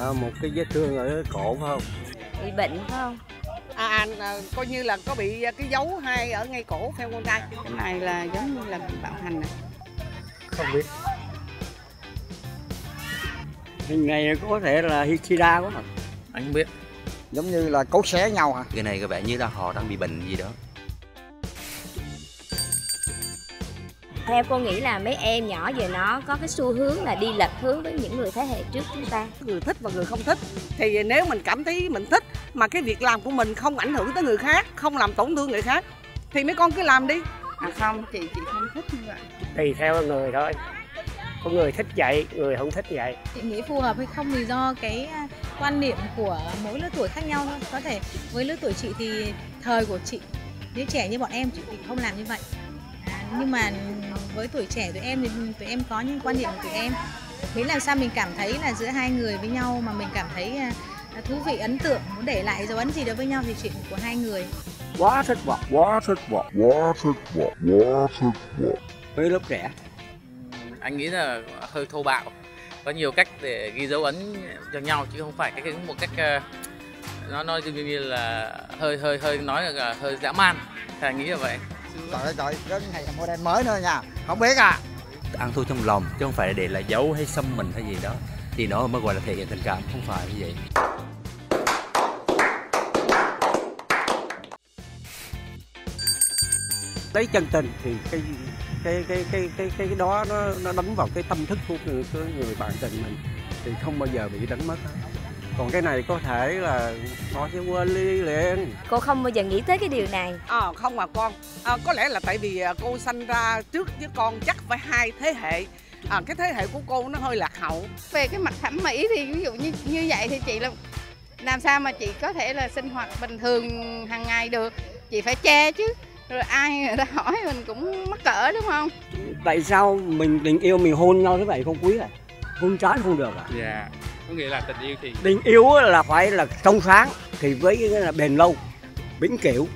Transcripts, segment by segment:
à, một cái vết thương ở cổ phải không? Bị bệnh phải không? À, à, à, coi như là có bị cái dấu hai ở ngay cổ theo con trai? Cái này là giống như là bị bạo hành này. không biết. Hình này có thể là Hishida quá. Mà anh không biết. Giống như là cấu xé nhau hả? Cái này có vẻ như là họ đang bị bệnh gì đó theo cô nghĩ là mấy em nhỏ giờ nó có cái xu hướng là đi lệch hướng với những người thế hệ trước chúng ta. Người thích và người không thích. Thì nếu mình cảm thấy mình thích mà cái việc làm của mình không ảnh hưởng tới người khác không làm tổn thương người khác thì mấy con cứ làm đi. À không chị chị không thích như vậy. Tùy theo người thôi. Có người thích vậy người không thích vậy. Chị nghĩ phù hợp hay không thì do cái à, quan niệm của mỗi lứa tuổi khác nhau thôi. Có thể với lứa tuổi chị thì thời của chị nếu trẻ như bọn em chị thì không làm như vậy nhưng mà với tuổi trẻ tụi em thì tụi em có những quan niệm của tụi em. Miễn làm sao mình cảm thấy là giữa hai người với nhau mà mình cảm thấy à, thú vị ấn tượng muốn để lại dấu ấn gì đó với nhau thì chuyện của hai người. Quá thích vọng quá thích vọng quá thích vọng quá thích vọng với lớp trẻ anh nghĩ là hơi thô bạo. Có nhiều cách để ghi dấu ấn cho nhau chứ không phải cái một cách ờ, nó nói như như là hơi hơi hơi nói là hơi dã man. Thì anh nghĩ là vậy trời ơi trời cái này là model mới nữa nha. Không biết à. Ăn thua trong lòng chứ không phải để là giấu hay xâm mình hay gì đó. Thì nó mới gọi là thể hiện tình cảm không phải như vậy. Lấy chân tình thì cái cái cái cái cái cái, đó nó nó đánh vào cái tâm thức của người, của người bạn tình mình. Thì không bao giờ bị đánh mất. hết còn cái này có thể là họ sẽ quên đi liền. Cô không bao giờ nghĩ tới cái điều này. À, không mà con. À, có lẽ là tại vì à, cô sanh ra trước với con chắc phải hai thế hệ. À, cái thế hệ của cô nó hơi lạc hậu. Về cái mặt thẩm mỹ thì ví dụ như như vậy thì chị là làm sao mà chị có thể là sinh hoạt bình thường hàng ngày được? Chị phải che chứ. Rồi ai người ta hỏi mình cũng mắc cỡ đúng không? Tại sao mình tình yêu mình hôn nhau thế vậy? Không quý à? Hôn trái không được à? Dạ. yeah. Có nghĩa là tình yêu thì tình yêu là phải là trong sáng thì với là bền lâu vĩnh cửu.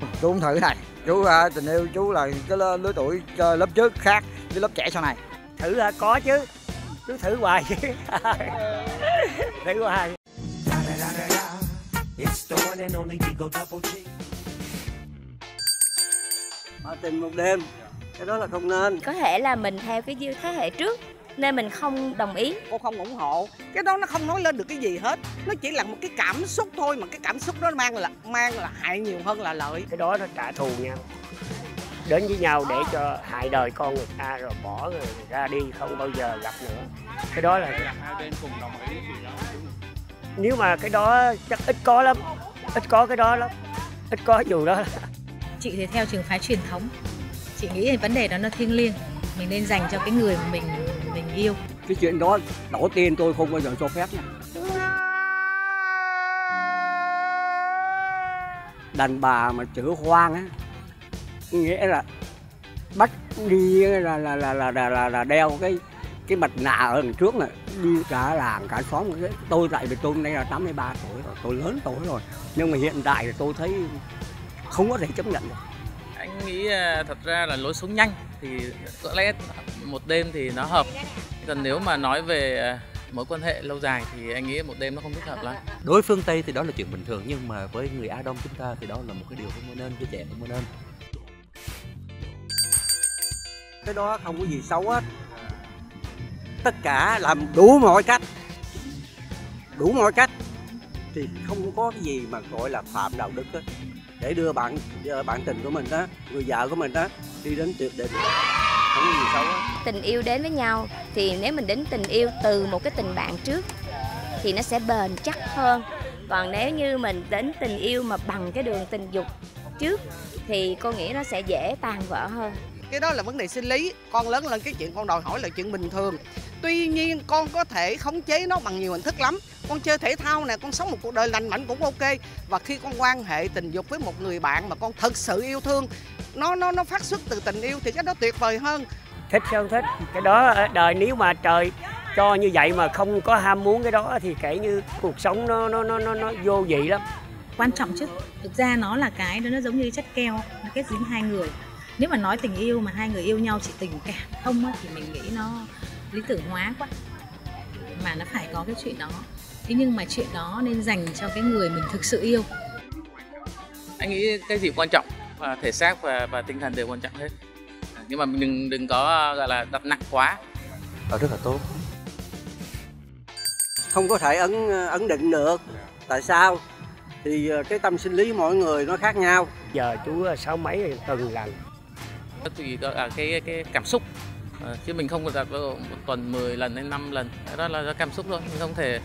Chú không thử này. Chú uh, tình yêu chú là cái lứa tuổi lớp trước khác với lớp trẻ sau này. Thử hả? Có chứ. Chú thử hoài chứ. Thử hoài. Mà tình một đêm cái đó là không nên. Có thể là mình theo cái thế hệ trước nên mình không đồng ý. Cô không ủng hộ. Cái đó nó không nói lên được cái gì hết. Nó chỉ là một cái cảm xúc thôi mà cái cảm xúc đó mang là mang là hại nhiều hơn là lợi. Cái đó nó trả thù nhau. Đến với nhau để cho hại đời con người ta rồi bỏ người ra đi không bao giờ gặp nữa. Cái đó là hai bên cùng đồng ý thì đó. Nếu mà cái đó chắc ít có lắm. Ít có cái đó lắm. Ít có dù đó. Chị thì theo trường phái truyền thống. Chị nghĩ là vấn đề đó nó thiêng liêng. Mình nên dành cho cái người mà mình yêu. Cái chuyện đó đổ tiền tôi không bao giờ cho phép nha. Đàn bà mà chữ hoang á nghĩa là bắt đi là là là là là, là, là đeo cái cái mặt nạ ở đằng trước này đi cả làng cả xóm. Tôi tại vì tôi nay là 83 tuổi rồi tôi lớn tuổi rồi. Nhưng mà hiện tại thì tôi thấy không có thể chấp nhận được. Anh nghĩ à, thật ra là lối sống nhanh thì có lẽ một đêm thì nó hợp còn nếu mà nói về à, mối quan hệ lâu dài thì anh nghĩ một đêm nó không thích hợp lắm. Đối phương tây thì đó là chuyện bình thường nhưng mà với người á đông chúng ta thì đó là một cái điều không nên với trẻ không nên. Cái đó không có gì xấu hết. Tất cả làm đủ mọi cách. Đủ mọi cách thì không có cái gì mà gọi là phạm đạo đức hết. Để đưa bạn bạn tình của mình đó người vợ của mình đó đi đến tuyệt định không có gì xấu hết. Tình yêu đến với nhau thì nếu mình đến tình yêu từ một cái tình bạn trước thì nó sẽ bền chắc hơn. Còn nếu như mình đến tình yêu mà bằng cái đường tình dục trước thì cô nghĩ nó sẽ dễ tàn vỡ hơn. Cái đó là vấn đề sinh lý. Con lớn lên cái chuyện con đòi hỏi là chuyện bình thường. Tuy nhiên con có thể khống chế nó bằng nhiều hình thức lắm. Con chơi thể thao nè con sống một cuộc đời lành mạnh cũng ok. Và khi con quan hệ tình dục với một người bạn mà con thực sự yêu thương nó nó nó phát xuất từ tình yêu thì cái đó tuyệt vời hơn. Thích không thích cái đó đời nếu mà trời cho như vậy mà không có ham muốn cái đó thì kể như cuộc sống nó nó nó nó, nó vô vị lắm. Quan trọng chứ thực ra nó là cái đó nó giống như chất keo nó kết dính hai người. Nếu mà nói tình yêu mà hai người yêu nhau chỉ tình cảm không á, thì mình nghĩ nó lý tưởng hóa quá. Mà nó phải có cái chuyện đó. Thế nhưng mà chuyện đó nên dành cho cái người mình thực sự yêu. Anh nghĩ cái gì quan trọng và thể xác và và tinh thần đều quan trọng hết. Nhưng mà mình đừng đừng có gọi là đặt nặng quá. Đó rất là tốt. không có thể ấn ấn định được. Tại sao? Thì ờ, cái tâm sinh lý mỗi người nó khác nhau. Giờ chú ờ, sáu mấy rồi từng lần tùy là cái cái cảm xúc. Ờ, chứ mình không có đặt một tuần 10 lần hay 5 lần. Đó là do cảm xúc thôi mình không thể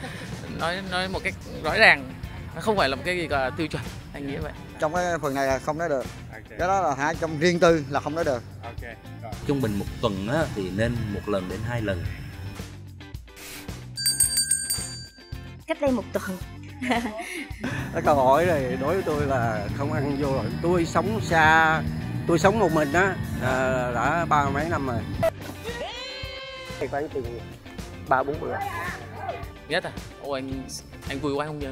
nói nói một cách rõ ràng không phải là một cái gì là tiêu chuẩn anh nghĩ vậy. Trong cái phần này là không nói được. Cái đó là hả trong riêng tư là không nói được. Ok rồi. Trung bình một tuần á, thì nên một lần đến hai lần. cách đây một tuần. Cái câu hỏi này đối với tôi là không ăn vô rồi. Tôi sống xa tôi sống một mình á à, đã ba mấy năm rồi. Khoảng chừng ba bốn bữa nhất à? Ô anh anh vui quá không nhớ